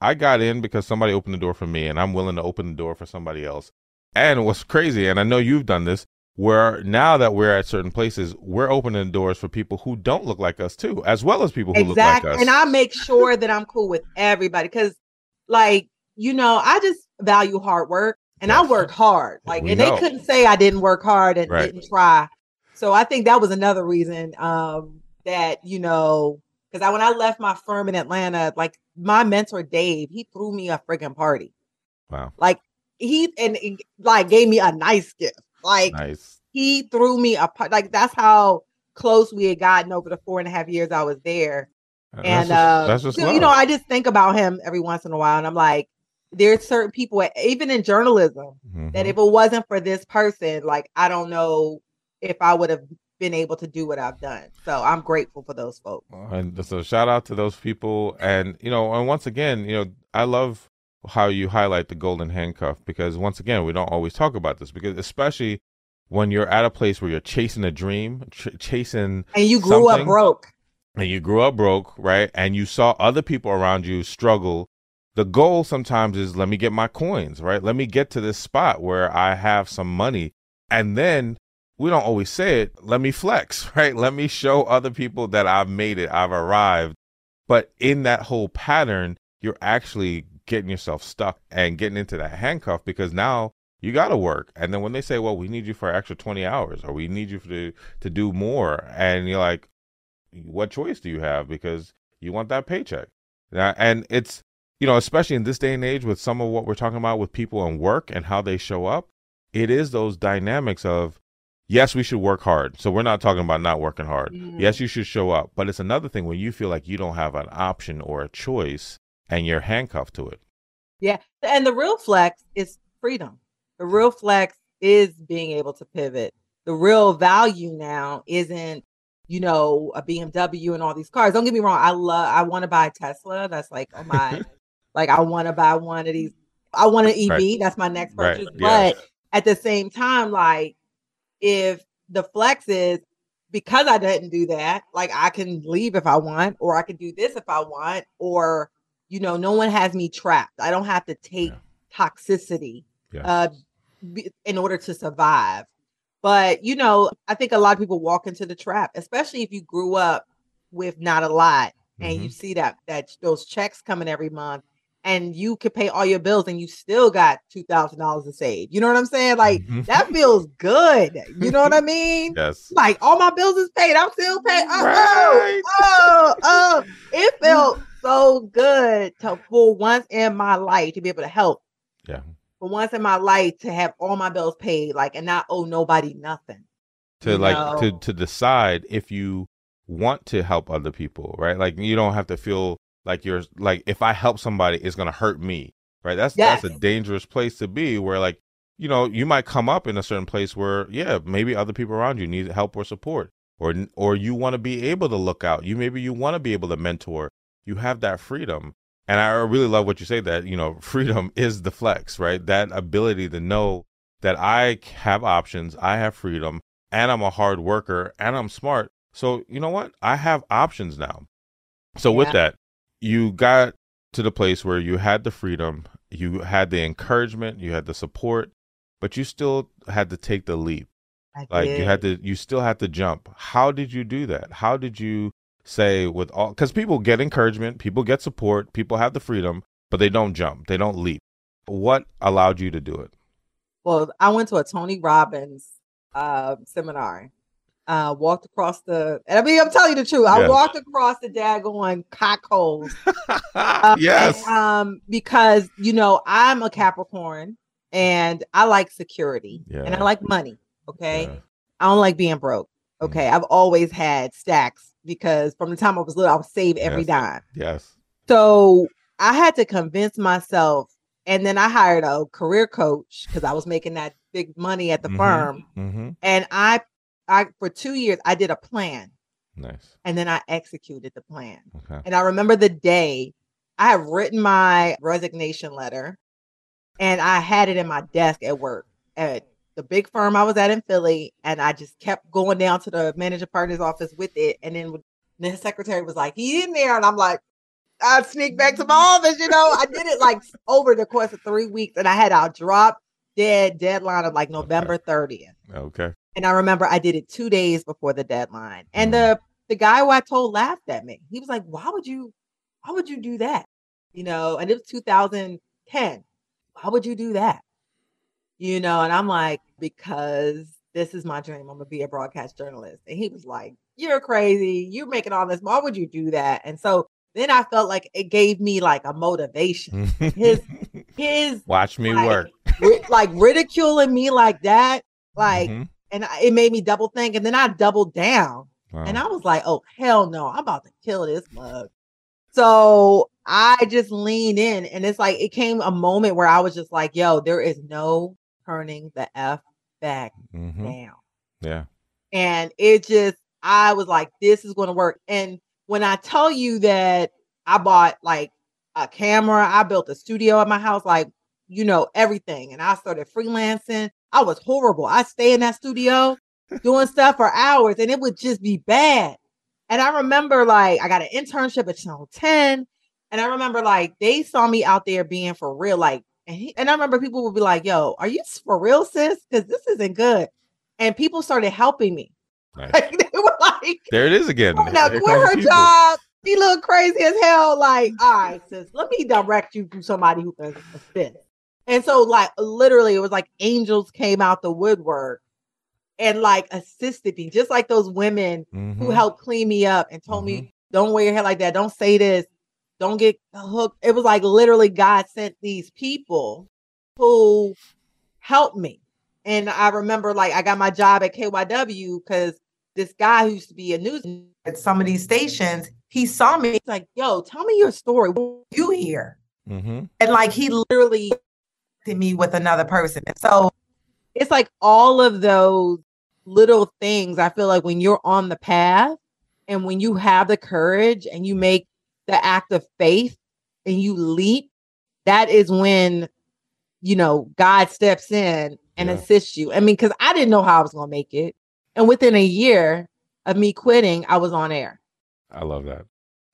I got in because somebody opened the door for me, and I'm willing to open the door for somebody else. And what's crazy, and I know you've done this, where now that we're at certain places, we're opening doors for people who don't look like us too, as well as people who exactly. look like us. And I make sure that I'm cool with everybody because, like, you know, I just value hard work, and yes. I work hard. Like, we and know. they couldn't say I didn't work hard and right. didn't try. So I think that was another reason um, that you know because I when I left my firm in Atlanta, like my mentor Dave, he threw me a friggin' party. Wow. Like he and like gave me a nice gift. Like nice. he threw me a like that's how close we had gotten over the four and a half years I was there. Uh, and uh, that's just so, you know, I just think about him every once in a while, and I'm like, there's certain people, even in journalism, mm-hmm. that if it wasn't for this person, like I don't know if I would have been able to do what I've done. So I'm grateful for those folks. And so shout out to those people. And, you know, and once again, you know, I love how you highlight the golden handcuff because once again, we don't always talk about this because especially when you're at a place where you're chasing a dream, ch- chasing and you grew up broke. And you grew up broke, right? And you saw other people around you struggle. The goal sometimes is let me get my coins, right? Let me get to this spot where I have some money. And then we don't always say it. Let me flex, <laughs> right? Let me show other people that I've made it, I've arrived. But in that whole pattern, you're actually getting yourself stuck and getting into that handcuff because now you got to work. And then when they say, well, we need you for extra 20 hours or we need you to, to do more, and you're like, what choice do you have? Because you want that paycheck. And it's, you know, especially in this day and age with some of what we're talking about with people and work and how they show up, it is those dynamics of yes, we should work hard. So we're not talking about not working hard. Mm. Yes, you should show up. But it's another thing when you feel like you don't have an option or a choice and you're handcuffed to it. Yeah. And the real flex is freedom. The real flex is being able to pivot. The real value now isn't, you know, a BMW and all these cars. Don't get me wrong. I love, I want to buy a Tesla. That's like, oh my, <laughs> like, I want to buy one of these. I want an EV. Right. That's my next purchase. Right. But yeah. at the same time, like, if the flex is because I didn't do that, like I can leave if I want, or I can do this if I want, or you know, no one has me trapped. I don't have to take yeah. toxicity yeah. uh, in order to survive. But you know, I think a lot of people walk into the trap, especially if you grew up with not a lot. and mm-hmm. you see that that those checks coming every month and you could pay all your bills and you still got two thousand dollars to save. You know what I'm saying? Like mm-hmm. that feels good. You know what I <laughs> mean? yes. Like all my bills is paid. I'm still paying. Oh, right. oh, oh, <laughs> it felt so good to for once in my life to be able to help. Yeah. For once in my life to have all my bills paid, like and not owe nobody nothing. To like know? to to decide if you want to help other people, right? Like you don't have to feel like you're like if I help somebody, it's gonna hurt me, right? That's yes. that's a dangerous place to be. Where like you know you might come up in a certain place where yeah maybe other people around you need help or support, or or you want to be able to look out. You maybe you want to be able to mentor. You have that freedom, and I really love what you say that you know <laughs> freedom is the flex, right? That ability to know that I have options, I have freedom, and I'm a hard worker, and I'm smart. So you know what? I have options now. So yeah. with that, you got to the place where you had the freedom, you had the encouragement, you had the support, but you still had to take the leap. I like did. you had to you still had to jump. How did you do that? How did you say with all cuz people get encouragement, people get support, people have the freedom, but they don't jump. They don't leap. What allowed you to do it? Well, I went to a Tony Robbins uh, seminar uh, walked across the. I mean, I'm telling you the truth. I walked across the daggone cockholes. <laughs> um, yes. And, um, because you know I'm a Capricorn and I like security yeah. and I like money. Okay, yeah. I don't like being broke. Mm. Okay, mm. I've always had stacks because from the time I was little, I would save every yes. dime. Yes. So I had to convince myself, and then I hired a career coach because I was making that big money at the mm-hmm. firm, mm-hmm. and I I for two years I did a plan. Nice. And then I executed the plan. Okay. And I remember the day I had written my resignation letter and I had it in my desk at work at the big firm I was at in Philly. And I just kept going down to the manager partner's office with it. And then the secretary was like, he in there. And I'm like, I sneak back to my office, you know. I did it like over the course of three weeks, and I had our drop dead deadline of like November 30th. Okay. And I remember I did it two days before the deadline. And mm. the the guy who I told laughed at me. He was like, Why would you why would you do that? You know, and it was 2010. Why would you do that? You know, and I'm like, because this is my dream. I'm gonna be a broadcast journalist. And he was like, You're crazy. You're making all this. Why would you do that? And so then I felt like it gave me like a motivation. His <laughs> his watch me like, work. ri- like ridiculing me like that. Like mm-hmm and it made me double think. And then I doubled down, wow. and I was like, "Oh hell no, I'm about to kill this mug." So I just leaned in, and it's like it came a moment where I was just like, "Yo, there is no turning the f back mm-hmm. down." Yeah, and it just I was like, "This is going to work." And when I tell you that I bought like a camera, I built a studio at my house, like you know everything, and I started freelancing. I was horrible. I stay in that studio <laughs> doing stuff for hours and it would just be bad. And I remember like I got an internship at Channel 10. And I remember like they saw me out there being for real. Like, and, he, and I remember people would be like, yo, are you for real, sis? Because this isn't good. And people started helping me. <laughs> Nice. Like, they were like, there it is again. Oh, now quit her people. job. She look crazy as hell. Like, all right, sis, let me direct you to somebody who can assist. And so, like, literally, it was like angels came out the woodwork and like assisted me, just like those women mm-hmm. who helped clean me up and told mm-hmm. me, don't wear your hair like that. Don't say this. Don't get hooked. It was like literally God sent these people who helped me. And I remember like I got my job at KYW because this guy who used to be a news at some of these stations, he saw me. He's like, yo, tell me your story. What you here? Mm-hmm. And like he literally me with another person. And so it's like all of those little things. I feel like when you're on the path and when you have the courage and you make the act of faith and you leap, that is when, you know, God steps in and yeah. assists you. I mean, because I didn't know how I was going to make it. And within a year of me quitting, I was on air. I love that.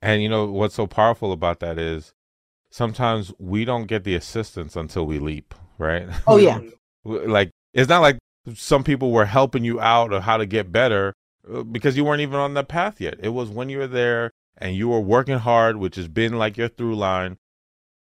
And you know what's so powerful about that is sometimes we don't get the assistance until we leap, right? Oh yeah. <laughs> like it's not like some people were helping you out or how to get better uh, because you weren't even on that path yet. It was when you were there and you were working hard, which has been like your through line,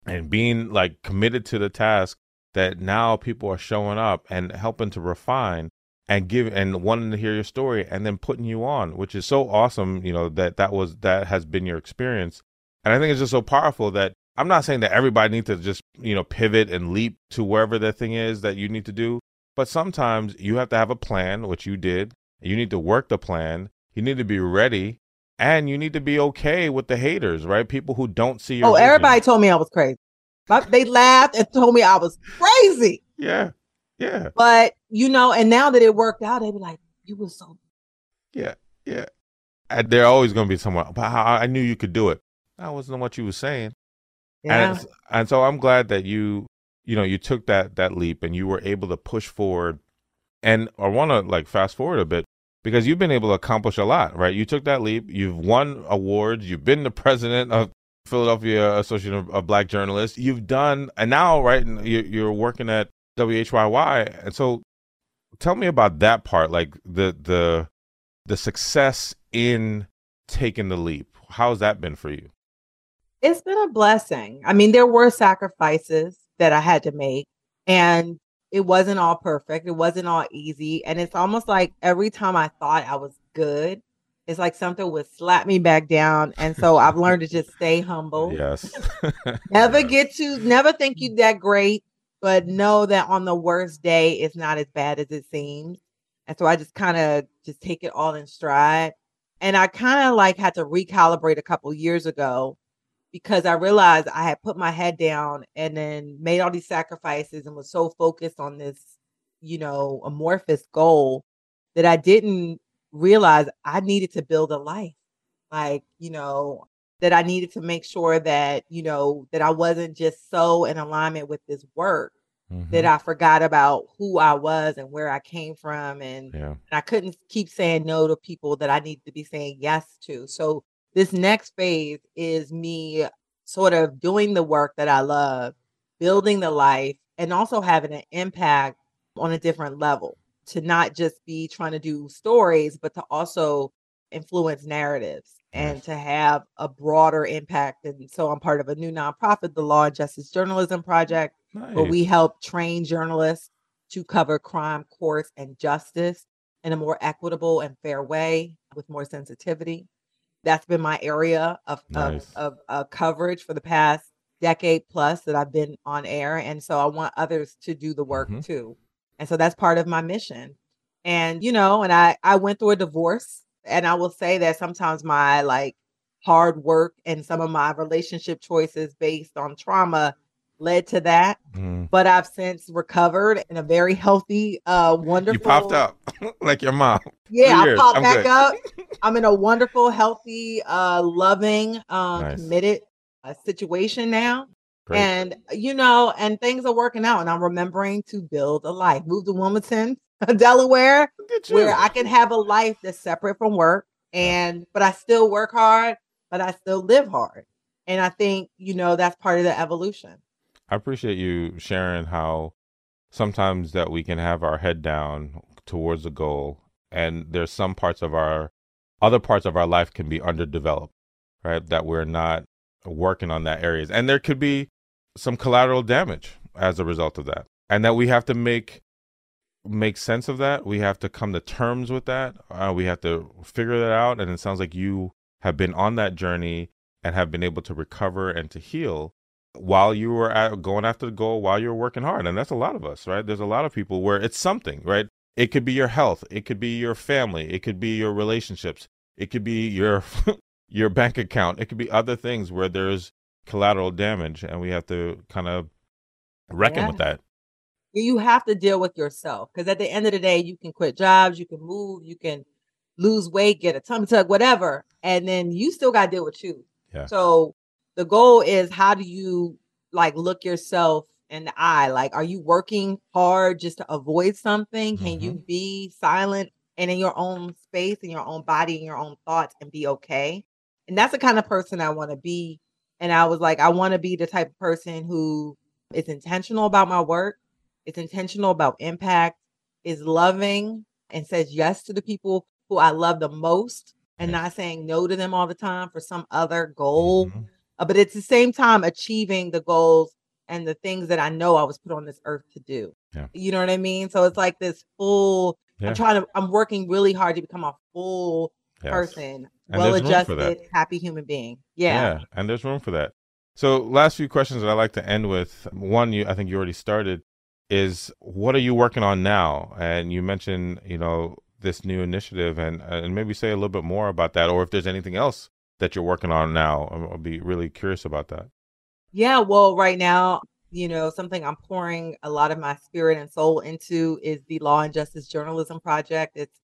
and being like committed to the task that now people are showing up and helping to refine and give and wanting to hear your story and then putting you on, which is so awesome, you know, that that was that has been your experience. And I think it's just so powerful that I'm not saying that everybody needs to just, you know, pivot and leap to wherever the thing is that you need to do, but sometimes you have to have a plan, which you did. You need to work the plan. You need to be ready and you need to be okay with the haters, right? People who don't see your Oh, vision. everybody told me I was crazy. They laughed and told me I was crazy. Yeah. Yeah. But you know, and now that it worked out, they be like, "You were so." Yeah. Yeah. And they're always going to be someone. But I knew you could do it. That wasn't what you were saying. Yeah. And, and so I'm glad that you, you know, you took that that leap and you were able to push forward. And I want to like fast forward a bit because you've been able to accomplish a lot, right? You took that leap. You've won awards. You've been the president of Philadelphia Association of, of Black Journalists. You've done, and now, right, you're working at WHYY. And so, tell me about that part, like the the the success in taking the leap. How's that been for you? It's been a blessing. I mean, there were sacrifices that I had to make, and it wasn't all perfect. It wasn't all easy. And it's almost like every time I thought I was good, it's like something would slap me back down. And so I've <laughs> learned to just stay humble. Yes. <laughs> Never Yes. get to, never think you that great, but know that on the worst day, it's not as bad as it seems. And so I just kind of just take it all in stride. And I kind of like had to recalibrate a couple years ago because I realized I had put my head down and then made all these sacrifices and was so focused on this, you know, amorphous goal that I didn't realize I needed to build a life. Like, you know, that I needed to make sure that, you know, that I wasn't just so in alignment with this work that Mhm. I forgot about who I was and where I came from and yeah. and I couldn't keep saying no to people that I need to be saying yes to. So this next phase is me sort of doing the work that I love, building the life, and also having an impact on a different level to not just be trying to do stories, but to also influence narratives and to have a broader impact. And so I'm part of a new nonprofit, the Law and Justice Journalism Project where we help train journalists to cover crime, courts, and justice in a more equitable and fair way with more sensitivity. That's been my area of Nice. of, of uh, coverage for the past decade plus that I've been on air, and so I want others to do the work Mhm. too. And so that's part of my mission. And you know, and I I went through a divorce, and I will say that sometimes my like hard work and some of my relationship choices based on trauma led to that Mm. but I've since recovered in a very healthy, uh, wonderful. You popped up <laughs> like your mom. Yeah, I popped I'm back good. up. <laughs> I'm in a wonderful, healthy, uh, loving, uh, Nice. committed uh, situation now. Great. And you know, and things are working out, and I'm remembering to build a life. Move to Wilmington, <laughs> Delaware, where. I can have a life that's separate from work, and but I still work hard, but I still live hard. And I think you know that's part of the evolution. I appreciate you sharing how sometimes that we can have our head down towards a goal and there's some parts of our other parts of our life can be underdeveloped, right? That we're not working on that areas. And there could be some collateral damage as a result of that. And that we have to make make sense of that. We have to come to terms with that. Uh, we have to figure that out. And it sounds like you have been on that journey and have been able to recover and to heal while you were at, going after the goal, while you were working hard. And that's a lot of us, right? There's a lot of people where it's something, right? It could be your health, it could be your family, it could be your relationships, it could be your <laughs> your bank account, it could be other things where there's collateral damage, and we have to kind of reckon with that. you have to deal with yourself because at the end of the day, you can quit jobs, you can move, you can lose weight, get a tummy tuck, whatever, and then you still got to deal with you. Yeah. So the goal is how do you like look yourself in the eye? Like, are you working hard just to avoid something? Can you be silent and in your own space, in your own body, in your own thoughts, and be okay? And that's the kind of person I want to be. And I was like, I want to be the type of person who is intentional about my work, is intentional about impact, is loving, and says yes to the people who I love the most, and not saying no to them all the time for some other goal. Mm-hmm. Uh, but at the same time, achieving the goals and the things that I know I was put on this earth to do. Yeah. You know what I mean? So it's like this full. Yeah. I'm trying to. I'm working really hard to become a full yes. person, well adjusted, happy human being. Yeah. Yeah, and there's room for that. So, last few questions that I like to end with. One, you I think you already started is what are you working on now? And you mentioned, you know, this new initiative, and and maybe say a little bit more about that, or if there's anything else that you're working on now. I'll be really curious about that. Yeah, well, right now, you know, something I'm pouring a lot of my spirit and soul into is the Law and Justice Journalism Project. It's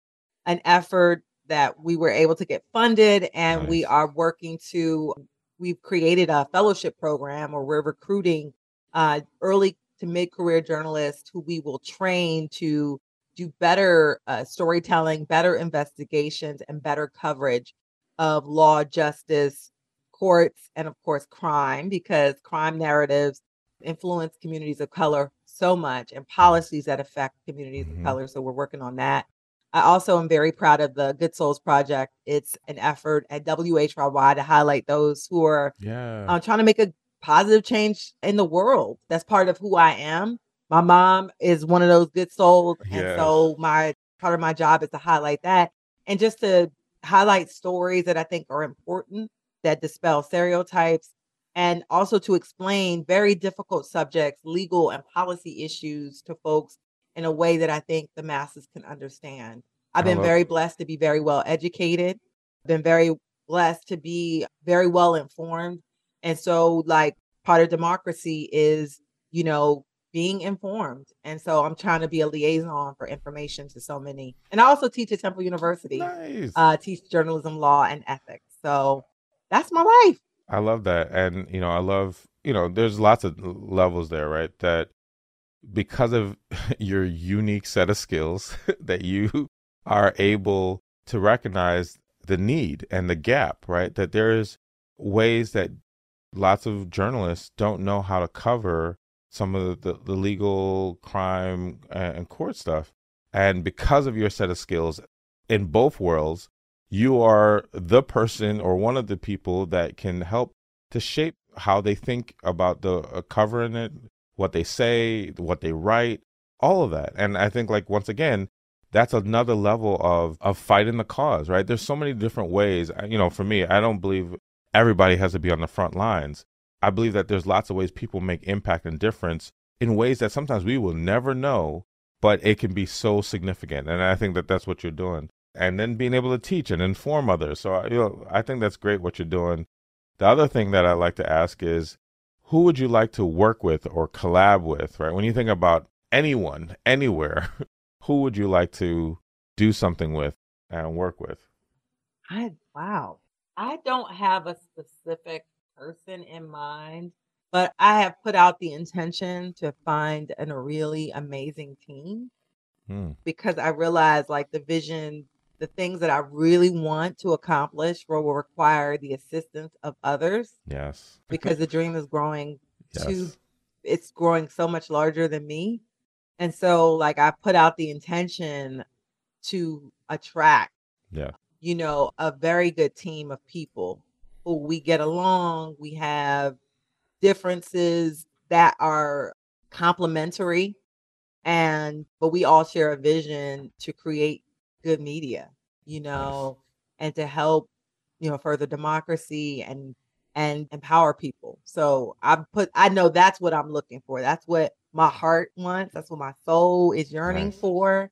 an effort that we were able to get funded, and nice. we are working to we've created a fellowship program where we're recruiting uh, early to mid career journalists who we will train to do better uh, storytelling, better investigations, and better coverage of law, justice, courts, and of course, crime, because crime narratives influence communities of color so much and policies that affect communities mm-hmm. of color. So we're working on that. I also am very proud of the Good Souls Project. It's an effort at WHYY to highlight those who are yeah. uh, trying to make a positive change in the world. That's part of who I am. My mom is one of those good souls, yes. and so my part of my job is to highlight that and just to highlight stories that I think are important that dispel stereotypes and also to explain very difficult subjects, legal and policy issues to folks in a way that I think the masses can understand. I've been very blessed to be very well educated, been very blessed to be very well informed. And so, like, part of democracy is, you know, being informed. And so I'm trying to be a liaison for information to so many. And I also teach at Temple University, nice. uh, teach journalism, law, and ethics. So that's my life. I love that. And, you know, I love, you know, there's lots of levels there, right? That because of <laughs> your unique set of skills <laughs> that you <laughs> are able to recognize the need and the gap, right? That there's ways that lots of journalists don't know how to cover some of the, the legal crime and court stuff. And because of your set of skills in both worlds, you are the person or one of the people that can help to shape how they think about the uh, covering it, what they say, what they write, all of that. And I think like once again, that's another level of of fighting the cause, right? There's so many different ways. You know, for me, I don't believe everybody has to be on the front lines. I believe that there's lots of ways people make impact and difference in ways that sometimes we will never know, but it can be so significant. And I think that that's what you're doing. And then being able to teach and inform others. So, you know, I think that's great what you're doing. The other thing that I like to ask is who would you like to work with or collab with, right? When you think about anyone, anywhere, <laughs> who would you like to do something with and work with? I wow. I don't have a specific person in mind, but I have put out the intention to find an, a really amazing team hmm. because I realize like the vision, the things that I really want to accomplish will require the assistance of others. Yes. because the dream is growing yes. too, it's growing so much larger than me. And so like I put out the intention to attract yeah you know a very good team of people who we get along we have differences that are complementary and but we all share a vision to create good media you know and to help you know further democracy and and empower people. So i put i know that's what i'm looking for. That's what my heart wants. That's what my soul is yearning nice. for.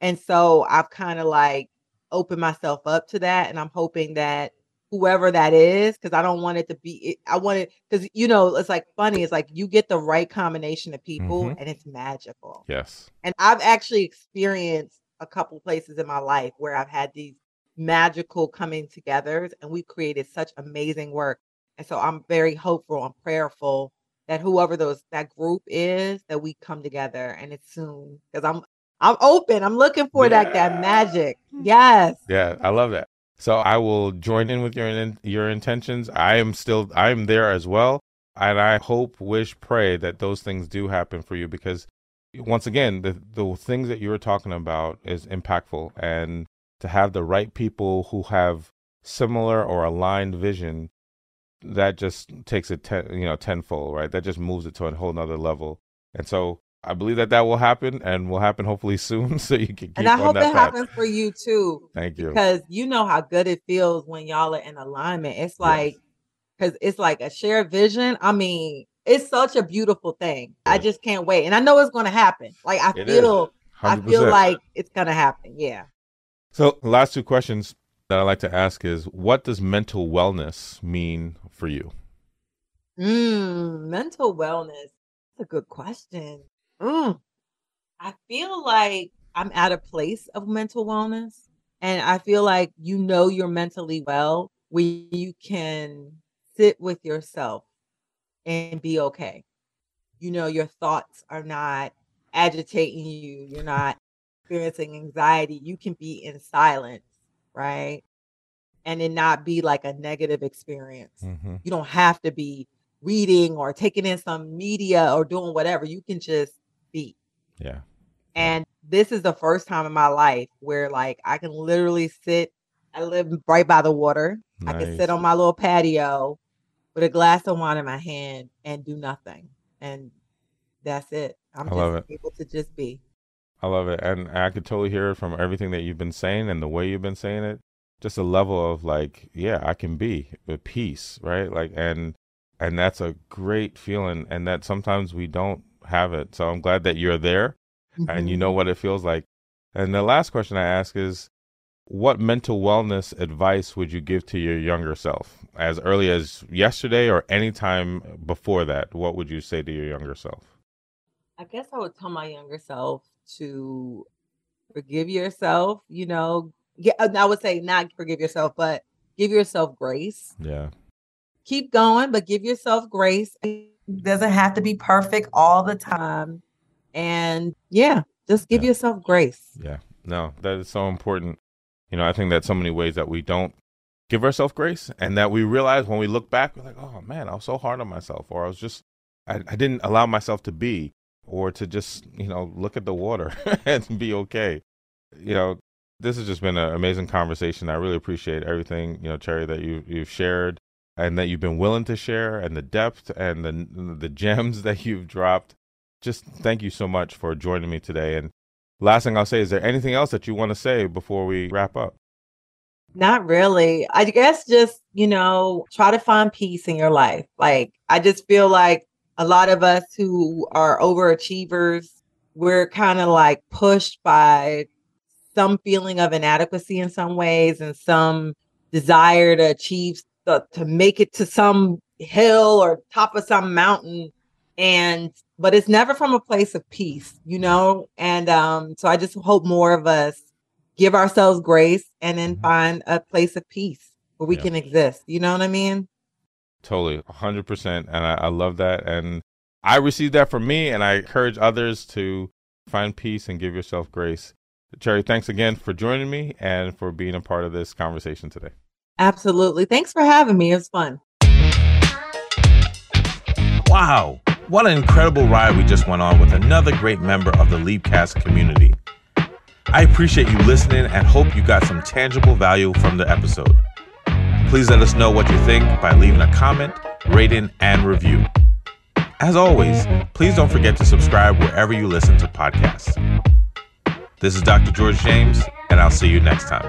And so i've kind of like opened myself up to that and i'm hoping that whoever that is because i don't want it to be i want it because you know it's like funny it's like you get the right combination of people mm-hmm. and it's magical. Yes. And i've actually experienced a couple places in my life where i've had these magical coming together and we created such amazing work. And so i'm very hopeful and prayerful that whoever those that group is that we come together and it's soon because i'm i'm open i'm looking for yeah. that that magic. Yes. Yeah i love that so I will join in with your your intentions. I am still I am there as well, and I hope, wish, pray that those things do happen for you because once again, the the things that you were talking about is impactful, and to have the right people who have similar or aligned vision, that just takes it ten, you know tenfold, right? That just moves it to a whole nother level. And so I believe that that will happen and will happen hopefully soon, <laughs> so you can. and I hope it path. happens for you too. Thank you, because you know how good it feels when y'all are in alignment. It's like because yes. it's like a shared vision. I mean, it's such a beautiful thing. Yes. I just can't wait, and I know it's going to happen. Like I it feel, I feel like it's going to happen. Yeah. So, last two questions that I like to ask is, what does mental wellness mean for you? Mm, mental wellness. That's a good question. Mm. I feel like I'm at a place of mental wellness. And I feel like you know you're mentally well when you can sit with yourself and be okay. You know, your thoughts are not agitating you, you're not experiencing anxiety. You can be in silence, right? And it not be like a negative experience. Mm-hmm. You don't have to be reading or taking in some media or doing whatever. You can just. Yeah. And this is the first time in my life where like I can literally sit. I live right by the water. Nice. I can sit on my little patio with a glass of wine in my hand and do nothing. And that's it. I'm I just able to just be. I love it. And I could totally hear it from everything that you've been saying and the way you've been saying it. Just a level of like, yeah, I can be with peace, right? Like and and that's a great feeling and that sometimes we don't have it. So I'm glad that you're there mm-hmm. and you know mm-hmm. what it feels like. And the last question I ask is what mental wellness advice would you give to your younger self as early as yesterday or any time before that? What would you say to your younger self? I guess I would tell my younger self to forgive yourself, you know. Yeah, I would say not forgive yourself, but give yourself grace. Yeah. Keep going, but give yourself grace. Doesn't have to be perfect all the time. And yeah, just give yeah. yourself grace. Yeah. No, that is so important. You know, I think that so many ways that we don't give ourselves grace and that we realize when we look back, we're like, oh man, I was so hard on myself, or I was just, I, I didn't allow myself to be, or to just, you know, look at the water <laughs> and be okay. You know, this has just been an amazing conversation. I really appreciate everything, you know, Cherri, that you, you've shared and that you've been willing to share and the depth and the, the gems <laughs> that you've dropped. Just thank you so much for joining me today. And last thing I'll say, is there anything else that you want to say before we wrap up? Not really. I guess just, you know, try to find peace in your life. Like, I just feel like a lot of us who are overachievers, we're kind of like pushed by some feeling of inadequacy in some ways and some desire to achieve, the, to make it to some hill or top of some mountain. And but it's never from a place of peace you know? And um so i just hope more of us give ourselves grace and then mm-hmm. find a place of peace where we yeah. can exist. You know what i mean? Totally 100% and I, I love that. And i received that from me and i encourage others to find peace and give yourself grace. Cherri thanks again for joining me and for being a part of this conversation today absolutely thanks for having me it was fun wow what an incredible ride we just went on with another great member of the Leapcast community. I appreciate you listening and hope you got some tangible value from the episode. Please let us know what you think by leaving a comment, rating, and review. As always, please don't forget to subscribe wherever you listen to podcasts. This is Dr. George James, and I'll see you next time.